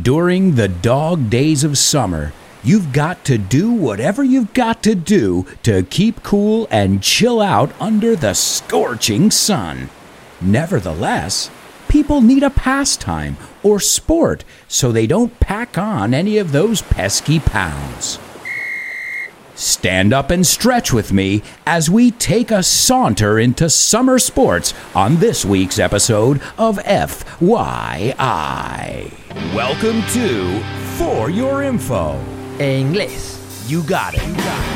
During the dog days of summer, you've got to do whatever you've got to do to keep cool and chill out under the scorching sun. Nevertheless, people need a pastime or sport so they don't pack on any of those pesky pounds. Stand up and stretch with me as we take a saunter into summer sports on this week's episode of FYI. Welcome to For Your Info. En inglés. You got it.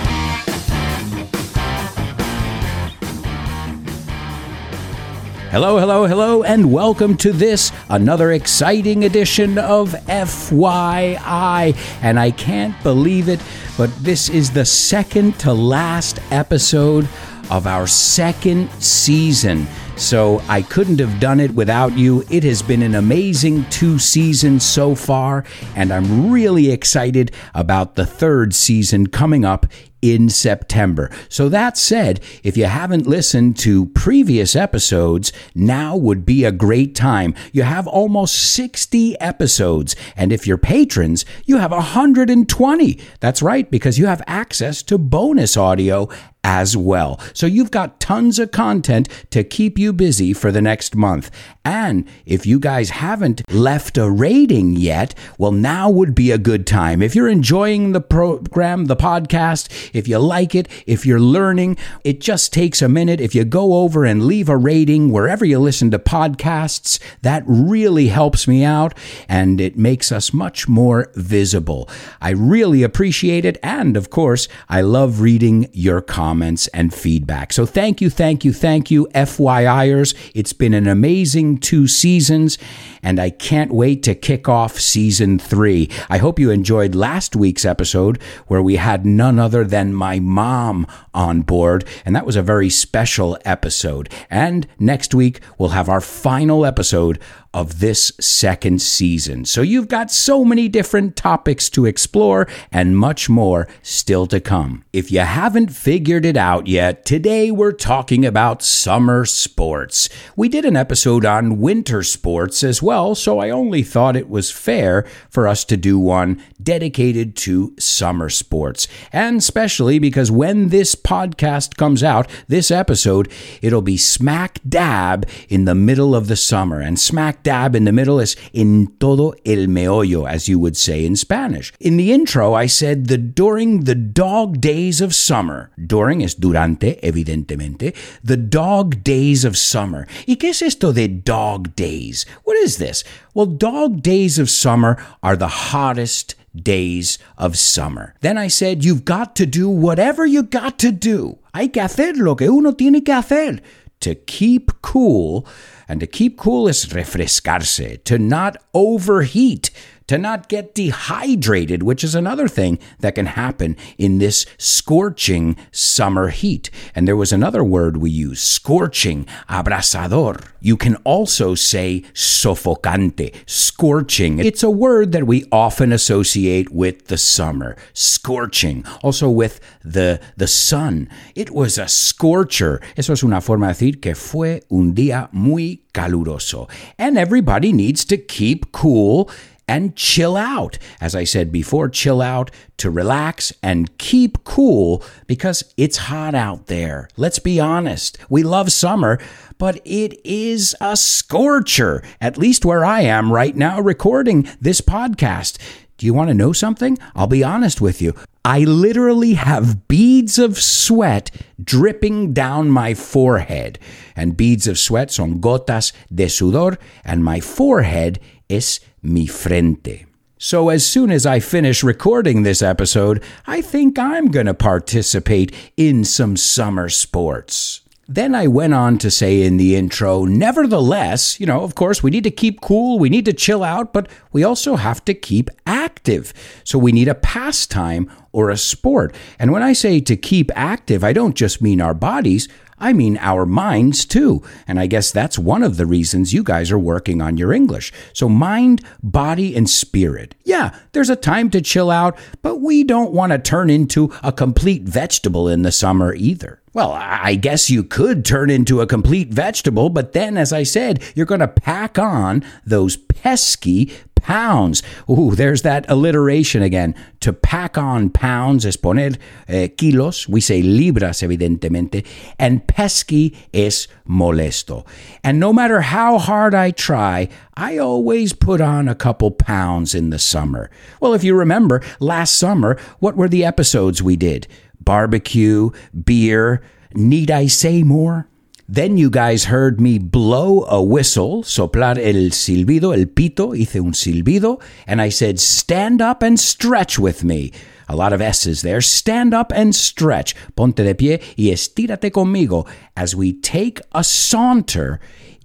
Hello, hello, hello, and welcome to this, another exciting edition of FYI. And I can't believe it, but this is the second to last episode of our second season. So I couldn't have done it without you. It has been an amazing two seasons so far, and I'm really excited about the third season coming up in September. So, that said, if you haven't listened to previous episodes, now would be a great time. You have almost 60 episodes, and if you're patrons, you have 120. That's right, because you have access to bonus audio as well. So you've got tons of content to keep you busy for the next month. And if you guys haven't left a rating yet, well, now would be a good time. If you're enjoying the program, the podcast, if you like it, if you're learning, it just takes a minute. If you go over and leave a rating wherever you listen to podcasts, that really helps me out and it makes us much more visible. I really appreciate it. And of course, I love reading your comments and feedback. So thank you, thank you, thank you, FYIers. It's been an amazing two seasons, and I can't wait to kick off season three. I hope you enjoyed last week's episode where we had none other than my mom on board, and that was a very special episode. And next week, we'll have our final episode of this second season. So you've got so many different topics to explore and much more still to come. If you haven't figured it out yet, today we're talking about summer sports. We did an episode on winter sports as well, so I only thought it was fair for us to do one dedicated to summer sports. And especially because when this podcast comes out, this episode, it'll be smack dab in the middle of the summer. And smack dab in the middle is en todo el meollo, as you would say in Spanish. In the intro, I said the during the dog days of summer. During es durante, evidentemente. The dog days of summer. ¿Y qué es esto de dog days? What is this? Well, dog days of summer are the hottest days of summer. Then I said, You've got to do whatever you got to do. Hay que hacer lo que uno tiene que hacer to keep cool and to keep cool is refrescarse, to not overheat, to not get dehydrated, which is another thing that can happen in this scorching summer heat. And there was another word we use, scorching, abrasador. You can also say sofocante, scorching. It's a word that we often associate with the summer, scorching. Also with the, the sun. It was a scorcher. Eso es una forma de decir que fue un día muy caluroso. And everybody needs to keep cool and chill out. As I said before, chill out to relax and keep cool because it's hot out there. Let's be honest. We love summer, but it is a scorcher, at least where I am right now recording this podcast. Do you want to know something? I'll be honest with you. I literally have beads of sweat dripping down my forehead. And beads of sweat son gotas de sudor, and my forehead is mi frente. So, as soon as I finish recording this episode, I think I'm going to participate in some summer sports. Then I went on to say in the intro, nevertheless, you know, of course, we need to keep cool, we need to chill out, but we also have to keep active. So we need a pastime or a sport. And when I say to keep active, I don't just mean our bodies, I mean our minds too. And I guess that's one of the reasons you guys are working on your English. So, mind, body, and spirit. Yeah, there's a time to chill out, but we don't want to turn into a complete vegetable in the summer either. Well, I guess you could turn into a complete vegetable, but then, as I said, you're going to pack on those pesky pounds. Ooh, there's that alliteration again. To pack on pounds es poner eh, kilos. We say libras, evidentemente. And pesky es molesto. And no matter how hard I try, I always put on a couple pounds in the summer. Well, if you remember, last summer, what were the episodes we did? Barbecue, beer. Need I say more? Then you guys heard me blow a whistle, soplar el silbido, el pito, hice un silbido, and I said, stand up and stretch with me. A lot of S's there. Stand up and stretch. Ponte de pie y estírate conmigo as we take a saunter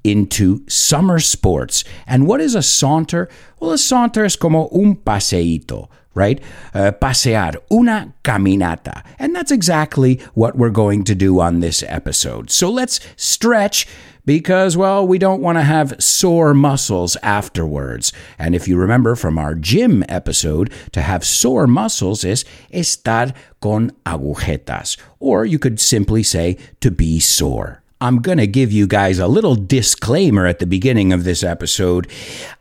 into summer sports. And what is a saunter? Well, a saunter is como un paseíto right? Uh, pasear, una caminata. And that's exactly what we're going to do on this episode. So let's stretch because, well, we don't want to have sore muscles afterwards. And if you remember from our gym episode, to have sore muscles is estar con agujetas. Or you could simply say to be sore. I'm going to give you guys a little disclaimer at the beginning of this episode.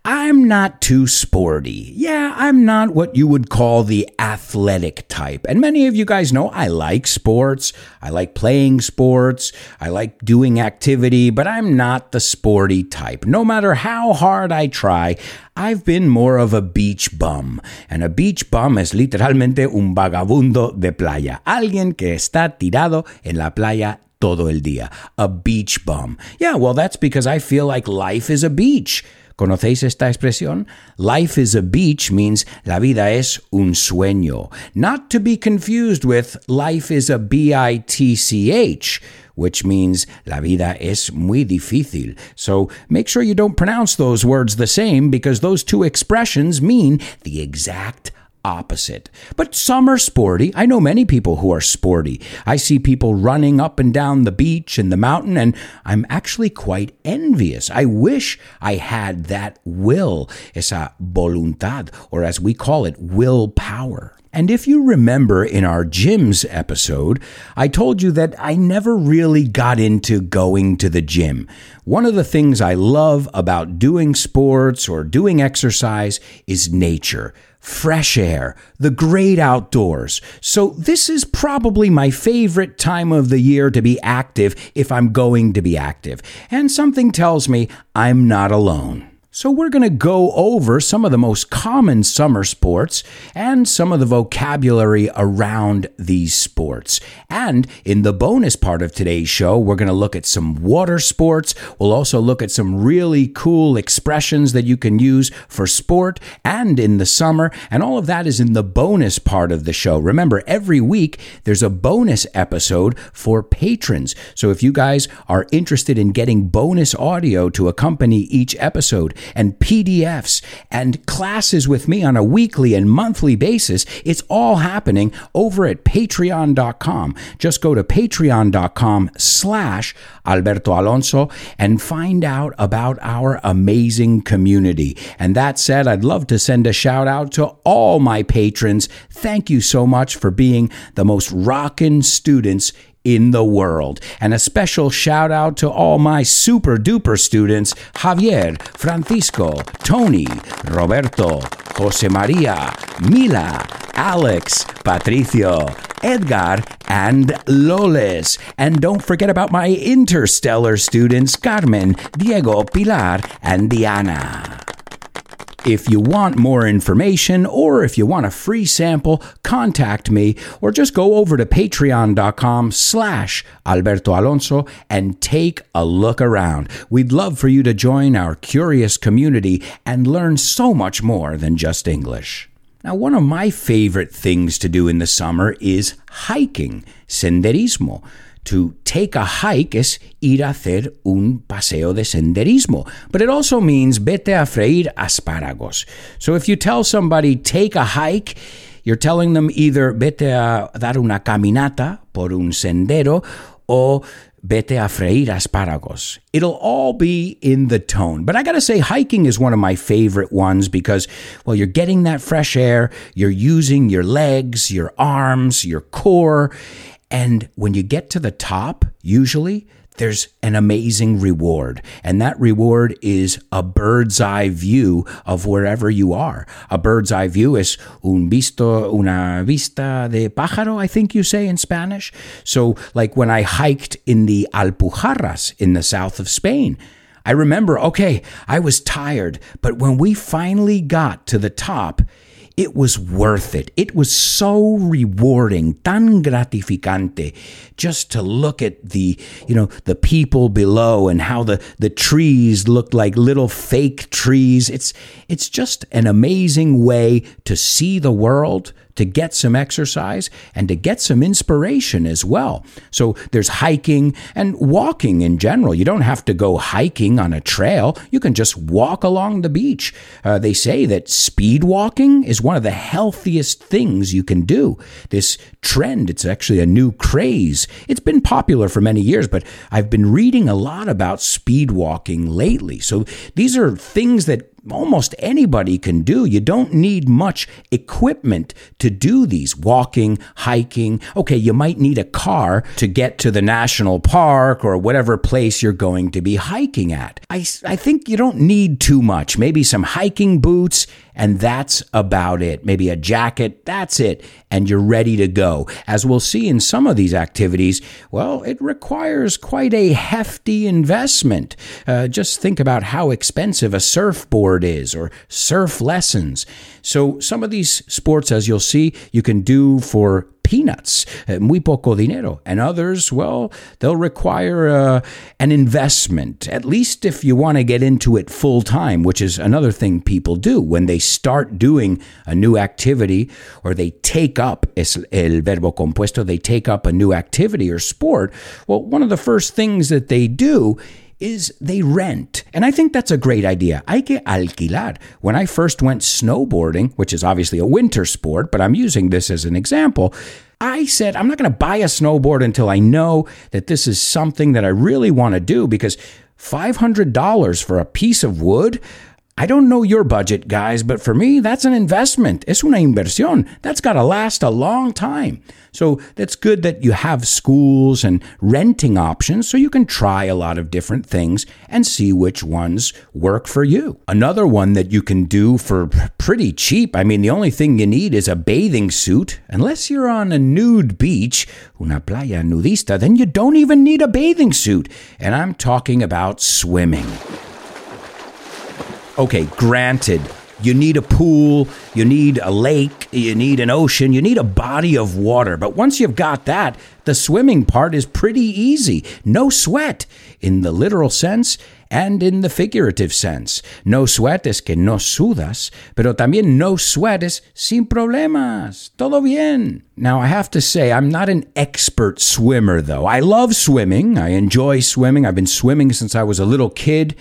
I'm not too sporty. Yeah, I'm not what you would call the athletic type. And many of you guys know I like sports. I like playing sports. I like doing activity, but I'm not the sporty type. No matter how hard I try, I've been more of a beach bum. And a beach bum es literalmente un vagabundo de playa. Alguien que está tirado en la playa todo el día. A beach bum. Yeah, well, that's because I feel like life is a beach. ¿Conocéis esta expresión? Life is a beach means la vida es un sueño. Not to be confused with life is a B I T C H, which means la vida es muy difícil. So make sure you don't pronounce those words the same because those two expressions mean the exact opposite. But some are sporty. I know many people who are sporty. I see people running up and down the beach and the mountain, and I'm actually quite envious. I wish I had that will, esa voluntad, or as we call it, willpower. And if you remember in our gyms episode, I told you that I never really got into going to the gym. One of the things I love about doing sports or doing exercise is nature fresh air, the great outdoors. So, this is probably my favorite time of the year to be active if I'm going to be active. And something tells me I'm not alone. So, we're going to go over some of the most common summer sports and some of the vocabulary around these sports. And in the bonus part of today's show, we're going to look at some water sports. We'll also look at some really cool expressions that you can use for sport and in the summer. And all of that is in the bonus part of the show. Remember, every week there's a bonus episode for patrons. So, if you guys are interested in getting bonus audio to accompany each episode, and PDFs and classes with me on a weekly and monthly basis. It's all happening over at patreon.com. Just go to patreon.com slash Alberto Alonso and find out about our amazing community. And that said, I'd love to send a shout out to all my patrons. Thank you so much for being the most rockin' students in the world. And a special shout out to all my super duper students Javier, Francisco, Tony, Roberto, Jose Maria, Mila, Alex, Patricio, Edgar, and Loles. And don't forget about my interstellar students Carmen, Diego, Pilar, and Diana. If you want more information or if you want a free sample, contact me or just go over to patreon.com slash Alberto Alonso and take a look around. We'd love for you to join our curious community and learn so much more than just English. Now, one of my favorite things to do in the summer is hiking, senderismo. To take a hike es ir a hacer un paseo de senderismo, but it also means vete a freír aspáragos. So if you tell somebody take a hike, you're telling them either vete a dar una caminata por un sendero o vete a freír aspáragos. It'll all be in the tone. But I got to say, hiking is one of my favorite ones because, well, you're getting that fresh air, you're using your legs, your arms, your core, and when you get to the top, usually there's an amazing reward. And that reward is a bird's eye view of wherever you are. A bird's eye view is un visto, una vista de pájaro, I think you say in Spanish. So, like when I hiked in the Alpujarras in the south of Spain, I remember, okay, I was tired, but when we finally got to the top, it was worth it. It was so rewarding, tan gratificante, just to look at the, you know, the people below and how the, the trees looked like little fake trees. It's, it's just an amazing way to see the world, to get some exercise and to get some inspiration as well. So there's hiking and walking in general. You don't have to go hiking on a trail, you can just walk along the beach. Uh, they say that speed walking is one of the healthiest things you can do. This trend, it's actually a new craze. It's been popular for many years, but I've been reading a lot about speed walking lately. So these are things that almost anybody can do. You don't need much equipment to do these walking, hiking. Okay, you might need a car to get to the national park or whatever place you're going to be hiking at. I, I think you don't need too much. Maybe some hiking boots and that's about it. Maybe a jacket, that's it, and you're ready to go. As we'll see in some of these activities, well, it requires quite a hefty investment. Uh, just think about how expensive a surfboard is or surf lessons. So, some of these sports, as you'll see, you can do for peanuts, uh, muy poco dinero. And others, well, they'll require uh, an investment, at least if you want to get into it full time, which is another thing people do when they start doing a new activity or they take up, el verbo compuesto, they take up a new activity or sport. Well, one of the first things that they do is they rent. And I think that's a great idea. Hay que alquilar. When I first went snowboarding, which is obviously a winter sport, but I'm using this as an example, I said, I'm not going to buy a snowboard until I know that this is something that I really want to do because $500 for a piece of wood, I don't know your budget, guys, but for me, that's an investment. Es una inversión. That's got to last a long time. So that's good that you have schools and renting options so you can try a lot of different things and see which ones work for you. Another one that you can do for pretty cheap. I mean, the only thing you need is a bathing suit. Unless you're on a nude beach, una playa nudista, then you don't even need a bathing suit. And I'm talking about swimming okay, granted, you need a pool, you need a lake, you need an ocean, you need a body of water. But once you've got that, the swimming part is pretty easy. No sweat in the literal sense and in the figurative sense. No sweat es que no sudas, pero también no sweat es sin problemas. Todo bien. Now, I have to say, I'm not an expert swimmer, though. I love swimming. I enjoy swimming. I've been swimming since I was a little kid.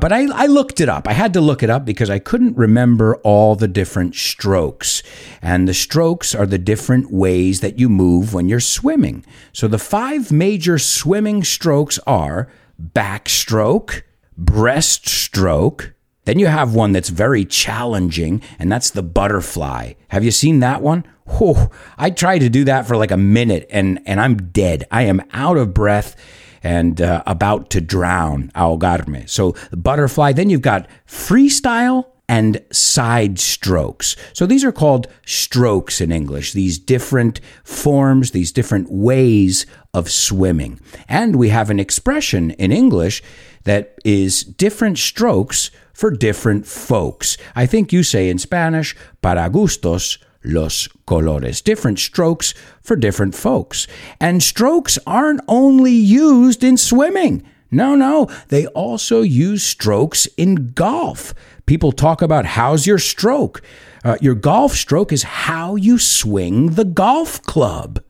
But I, I looked it up. I had to look it up because I couldn't remember all the different strokes. And the strokes are the different ways that you move when you're swimming. So the five major swimming strokes are backstroke, breaststroke, then you have one that's very challenging, and that's the butterfly. Have you seen that one? Whew, I tried to do that for like a minute, and, and I'm dead. I am out of breath and uh, about to drown, ahogarme. So butterfly. Then you've got freestyle and side strokes. So these are called strokes in English, these different forms, these different ways of swimming. And we have an expression in English that is different strokes for different folks. I think you say in Spanish, para gustos, los colores, different strokes for different folks. And strokes aren't only used in swimming. No, no, they also use strokes in golf. People talk about how's your stroke. Uh, your golf stroke is how you swing the golf club.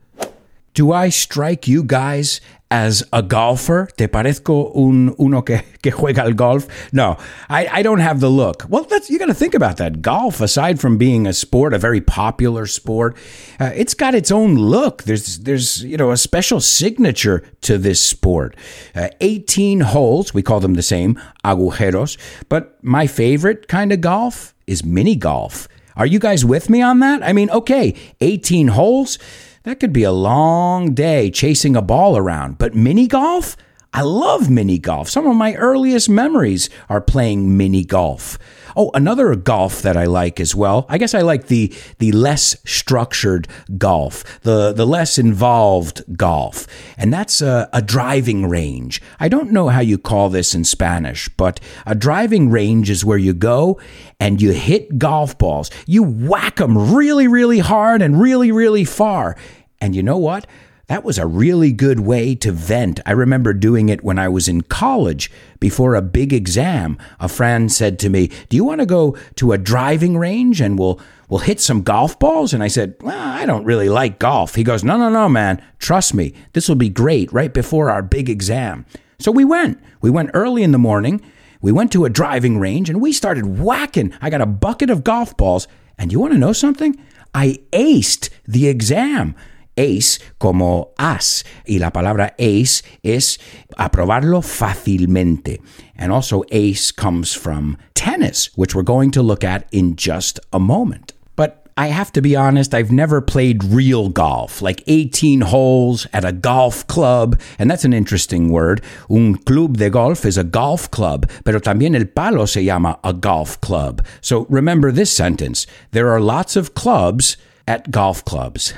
Do I strike you guys as a golfer? ¿Te parezco un uno que, que juega al golf? No, I, I don't have the look. Well, that's you got to think about that. Golf, aside from being a sport, a very popular sport, uh, it's got its own look. There's there's you know a special signature to this sport. Uh, 18 holes, we call them the same, agujeros. But my favorite kind of golf is mini golf. Are you guys with me on that? I mean, okay, 18 holes that could be a long day chasing a ball around. But mini golf? I love mini golf. Some of my earliest memories are playing mini golf. Oh, another golf that I like as well. I guess I like the the less structured golf, the the less involved golf, and that's a, a driving range. I don't know how you call this in Spanish, but a driving range is where you go and you hit golf balls. You whack them really, really hard and really, really far. And you know what? That was a really good way to vent. I remember doing it when I was in college before a big exam. A friend said to me, "Do you want to go to a driving range and we'll we'll hit some golf balls?" And I said, "Well, I don't really like golf." He goes, "No, no, no, man. Trust me. This will be great right before our big exam." So we went. We went early in the morning. We went to a driving range and we started whacking. I got a bucket of golf balls, and you want to know something? I aced the exam ace como as. Y la palabra ace es aprobarlo fácilmente. And also ace comes from tennis, which we're going to look at in just a moment. But I have to be honest, I've never played real golf, like 18 holes at a golf club. And that's an interesting word. Un club de golf is a golf club, pero también el palo se llama a golf club. So remember this sentence there are lots of clubs at golf clubs.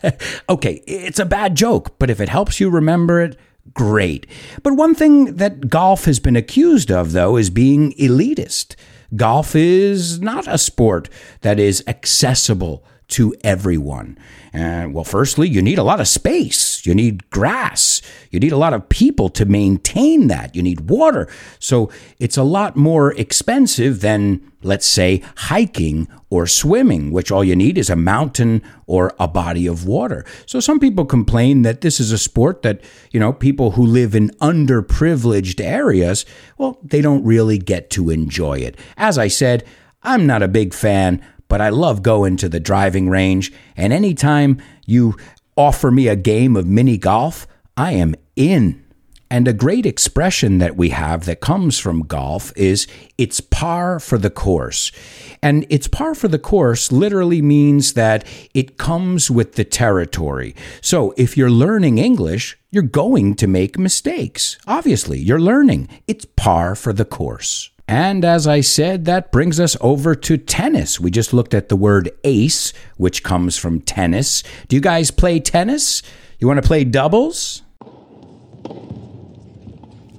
okay, it's a bad joke, but if it helps you remember it, great. But one thing that golf has been accused of, though, is being elitist. Golf is not a sport that is accessible to everyone. And well, firstly, you need a lot of space. You need grass. You need a lot of people to maintain that. You need water. So it's a lot more expensive than, let's say, hiking or swimming, which all you need is a mountain or a body of water. So some people complain that this is a sport that, you know, people who live in underprivileged areas, well, they don't really get to enjoy it. As I said, I'm not a big fan but I love going to the driving range. And anytime you offer me a game of mini golf, I am in. And a great expression that we have that comes from golf is it's par for the course. And it's par for the course literally means that it comes with the territory. So if you're learning English, you're going to make mistakes. Obviously, you're learning. It's par for the course. And as I said, that brings us over to tennis. We just looked at the word ace, which comes from tennis. Do you guys play tennis? You want to play doubles?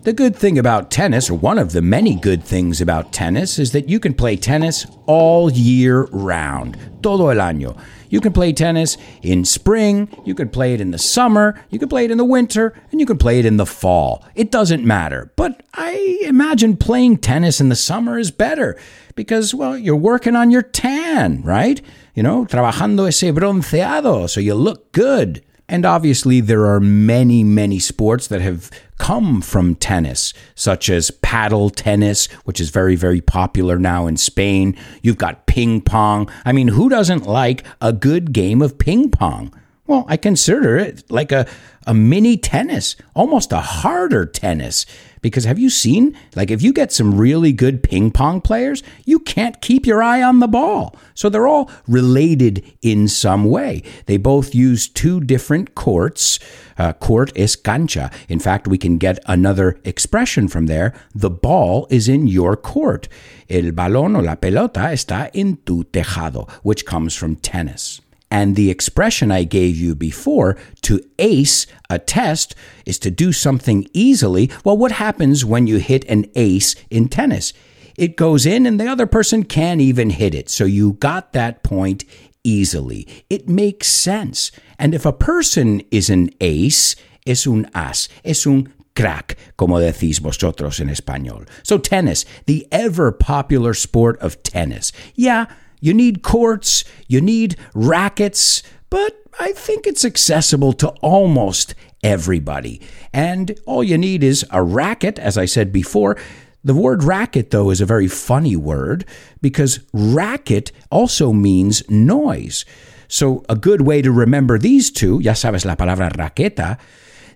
The good thing about tennis, or one of the many good things about tennis, is that you can play tennis all year round, todo el año. You can play tennis in spring, you can play it in the summer, you can play it in the winter, and you can play it in the fall. It doesn't matter. But I imagine playing tennis in the summer is better because, well, you're working on your tan, right? You know, trabajando ese bronceado, so you look good. And obviously, there are many, many sports that have come from tennis, such as paddle tennis, which is very, very popular now in Spain. You've got ping pong. I mean, who doesn't like a good game of ping pong? Well, I consider it like a, a mini tennis, almost a harder tennis. Because have you seen, like, if you get some really good ping pong players, you can't keep your eye on the ball. So they're all related in some way. They both use two different courts. Uh, court is cancha. In fact, we can get another expression from there. The ball is in your court. El balón o la pelota está en tu tejado, which comes from tennis. And the expression I gave you before, to ace a test, is to do something easily. Well, what happens when you hit an ace in tennis? It goes in and the other person can't even hit it. So you got that point easily. It makes sense. And if a person is an ace, es un as, es un crack, como decís vosotros en español. So tennis, the ever popular sport of tennis. Yeah, you need courts, you need rackets, but I think it's accessible to almost everybody. And all you need is a racket, as I said before. The word racket, though, is a very funny word because racket also means noise. So, a good way to remember these two, ya sabes la palabra raqueta,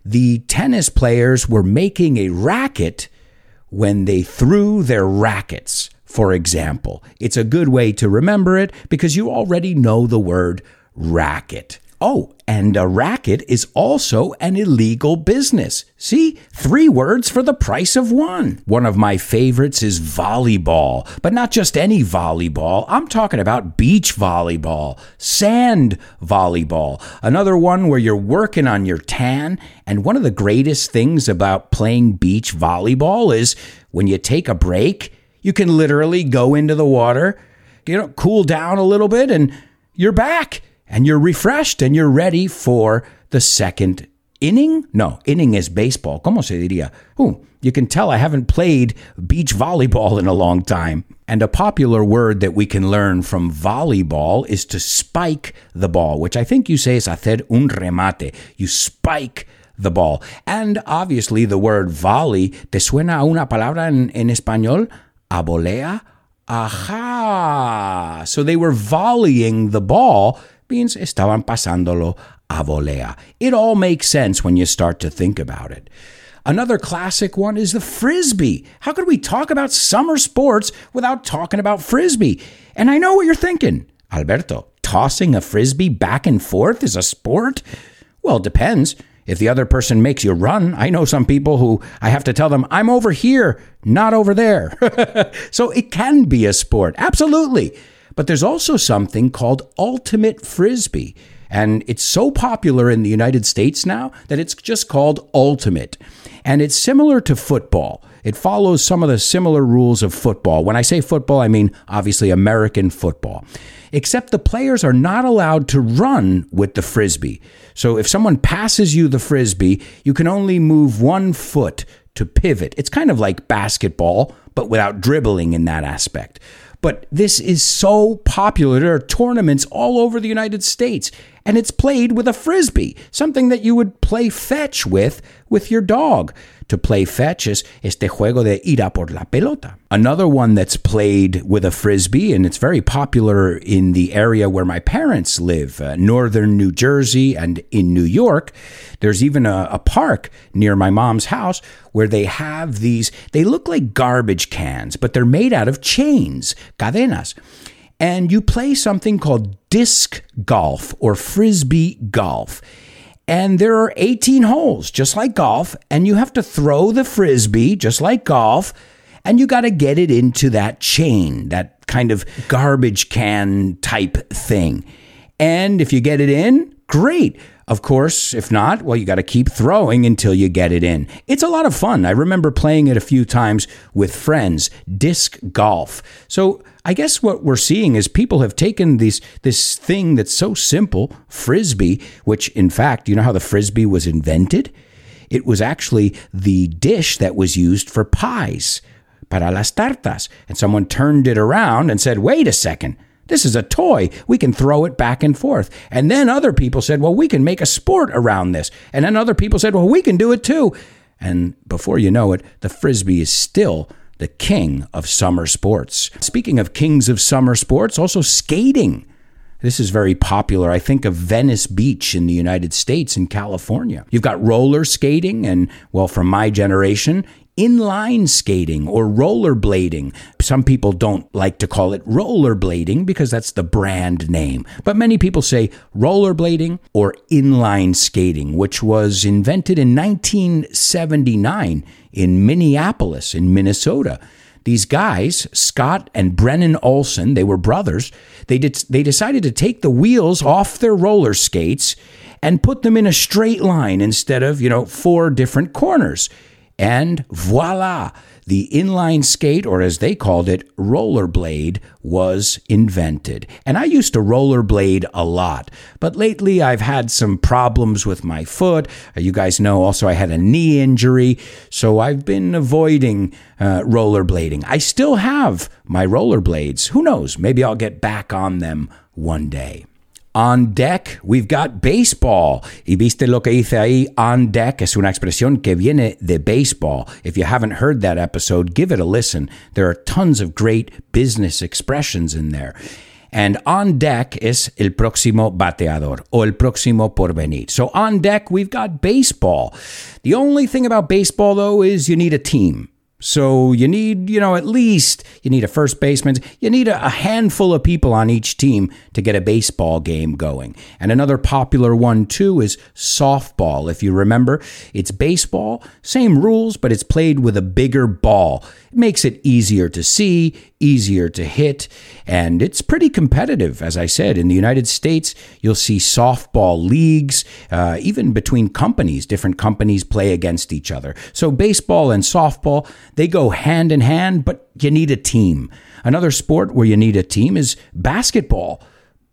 the tennis players were making a racket when they threw their rackets for example. It's a good way to remember it because you already know the word racket. Oh, and a racket is also an illegal business. See? Three words for the price of one. One of my favorites is volleyball, but not just any volleyball. I'm talking about beach volleyball, sand volleyball. Another one where you're working on your tan. And one of the greatest things about playing beach volleyball is when you take a break, you can literally go into the water, you know, cool down a little bit, and you're back and you're refreshed and you're ready for the second inning. No, inning is baseball. ¿Cómo se diría? Ooh, you can tell I haven't played beach volleyball in a long time. And a popular word that we can learn from volleyball is to spike the ball, which I think you say is hacer un remate. You spike the ball. And obviously, the word volley, ¿te suena una palabra en, en español? A volea? Aha! So they were volleying the ball means estaban pasándolo a volea. It all makes sense when you start to think about it. Another classic one is the frisbee. How could we talk about summer sports without talking about frisbee? And I know what you're thinking. Alberto, tossing a frisbee back and forth is a sport? Well, it depends. If the other person makes you run, I know some people who I have to tell them, I'm over here, not over there. so it can be a sport. Absolutely. But there's also something called Ultimate Frisbee. And it's so popular in the United States now that it's just called Ultimate. And it's similar to football. It follows some of the similar rules of football. When I say football, I mean obviously American football. Except the players are not allowed to run with the frisbee. So if someone passes you the frisbee, you can only move one foot to pivot. It's kind of like basketball, but without dribbling in that aspect. But this is so popular. There are tournaments all over the United States, and it's played with a frisbee, something that you would play fetch with with your dog to play fetch is este juego de ir a por la pelota. Another one that's played with a frisbee, and it's very popular in the area where my parents live, uh, northern New Jersey and in New York. There's even a, a park near my mom's house where they have these, they look like garbage cans, but they're made out of chains, cadenas and you play something called disc golf or frisbee golf. And there are 18 holes, just like golf, and you have to throw the frisbee, just like golf, and you got to get it into that chain, that kind of garbage can type thing. And if you get it in, great. Of course, if not, well, you got to keep throwing until you get it in. It's a lot of fun. I remember playing it a few times with friends, disc golf. So I guess what we're seeing is people have taken these this thing that's so simple, frisbee, which in fact, you know how the frisbee was invented? It was actually the dish that was used for pies, para las tartas. And someone turned it around and said, "Wait a second. This is a toy. We can throw it back and forth. And then other people said, well, we can make a sport around this. And then other people said, well, we can do it too. And before you know it, the frisbee is still the king of summer sports. Speaking of kings of summer sports, also skating. This is very popular. I think of Venice Beach in the United States in California. You've got roller skating, and well, from my generation, inline skating or rollerblading. Some people don't like to call it rollerblading because that's the brand name, but many people say rollerblading or inline skating, which was invented in 1979 in Minneapolis, in Minnesota. These guys, Scott and Brennan Olson, they were brothers. They did, they decided to take the wheels off their roller skates and put them in a straight line instead of, you know, four different corners. And voila, the inline skate, or as they called it, rollerblade, was invented. And I used to rollerblade a lot, but lately I've had some problems with my foot. Uh, you guys know also I had a knee injury, so I've been avoiding uh, rollerblading. I still have my rollerblades. Who knows? Maybe I'll get back on them one day. On deck, we've got baseball. Y viste lo que hice ahí, on deck, es una expresión que viene de baseball. If you haven't heard that episode, give it a listen. There are tons of great business expressions in there. And on deck is el próximo bateador o el próximo porvenir. So on deck, we've got baseball. The only thing about baseball, though, is you need a team. So you need, you know, at least you need a first baseman. You need a, handful of people on each team to get a baseball game going. And another popular one too is softball. If you remember, it's baseball, same rules, but it's played with a bigger ball. It makes it easier to see, easier to hit, and it's pretty competitive. As I said, in the United States, you'll see softball leagues, uh, even between companies. Different companies play against each other. So baseball and softball, they go hand in hand, but you need a team. Another sport where you need a team is basketball,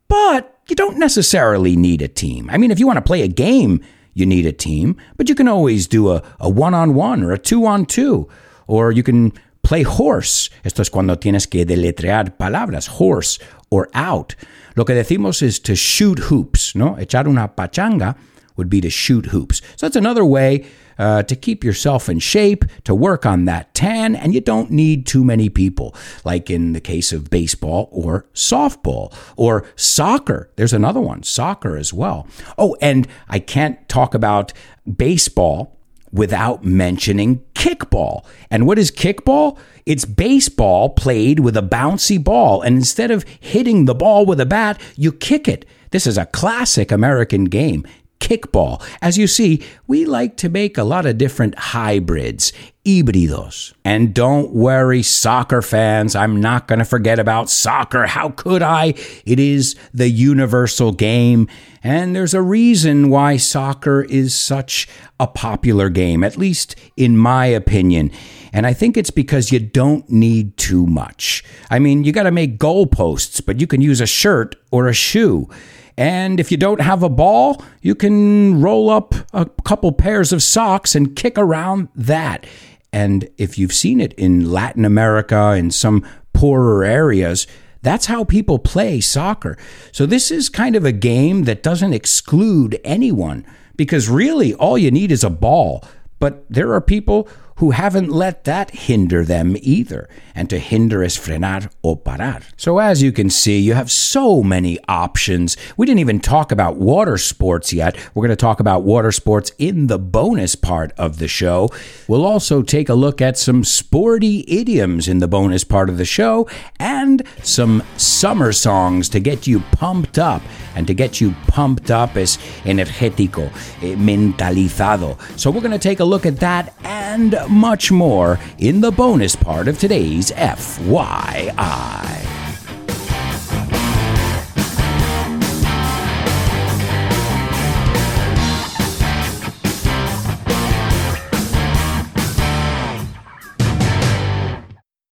but you don't necessarily need a team. I mean, if you want to play a game, you need a team, but you can always do a, a one-on-one or a two-on-two, or you can play horse. Esto es cuando tienes que deletrear palabras, horse or out. Lo que decimos is to shoot hoops, ¿no? Echar una pachanga would be to shoot hoops. So that's another way uh, to keep yourself in shape, to work on that tan, and you don't need too many people, like in the case of baseball or softball or soccer. There's another one, soccer as well. Oh, and I can't talk about baseball without mentioning kickball. And what is kickball? It's baseball played with a bouncy ball. And instead of hitting the ball with a bat, you kick it. This is a classic American game kickball. As you see, we like to make a lot of different hybrids, híbridos. And don't worry, soccer fans, I'm not going to forget about soccer. How could I? It is the universal game. And there's a reason why soccer is such a popular game, at least in my opinion. And I think it's because you don't need too much. I mean, you got to make goalposts, but you can use a shirt or a shoe. And if you don't have a ball, you can roll up a couple pairs of socks and kick around that. And if you've seen it in Latin America, in some poorer areas, that's how people play soccer. So this is kind of a game that doesn't exclude anyone because really all you need is a ball. But there are people who haven't let that hinder them either. And to hinder is frenar o parar. So as you can see, you have so many options. We didn't even talk about water sports yet. We're going to talk about water sports in the bonus part of the show. We'll also take a look at some sporty idioms in the bonus part of the show and some summer songs to get you pumped up. And to get you pumped up is energético, eh, mentalizado. So we're going to take a look at that and much more in the bonus part of today's FYI.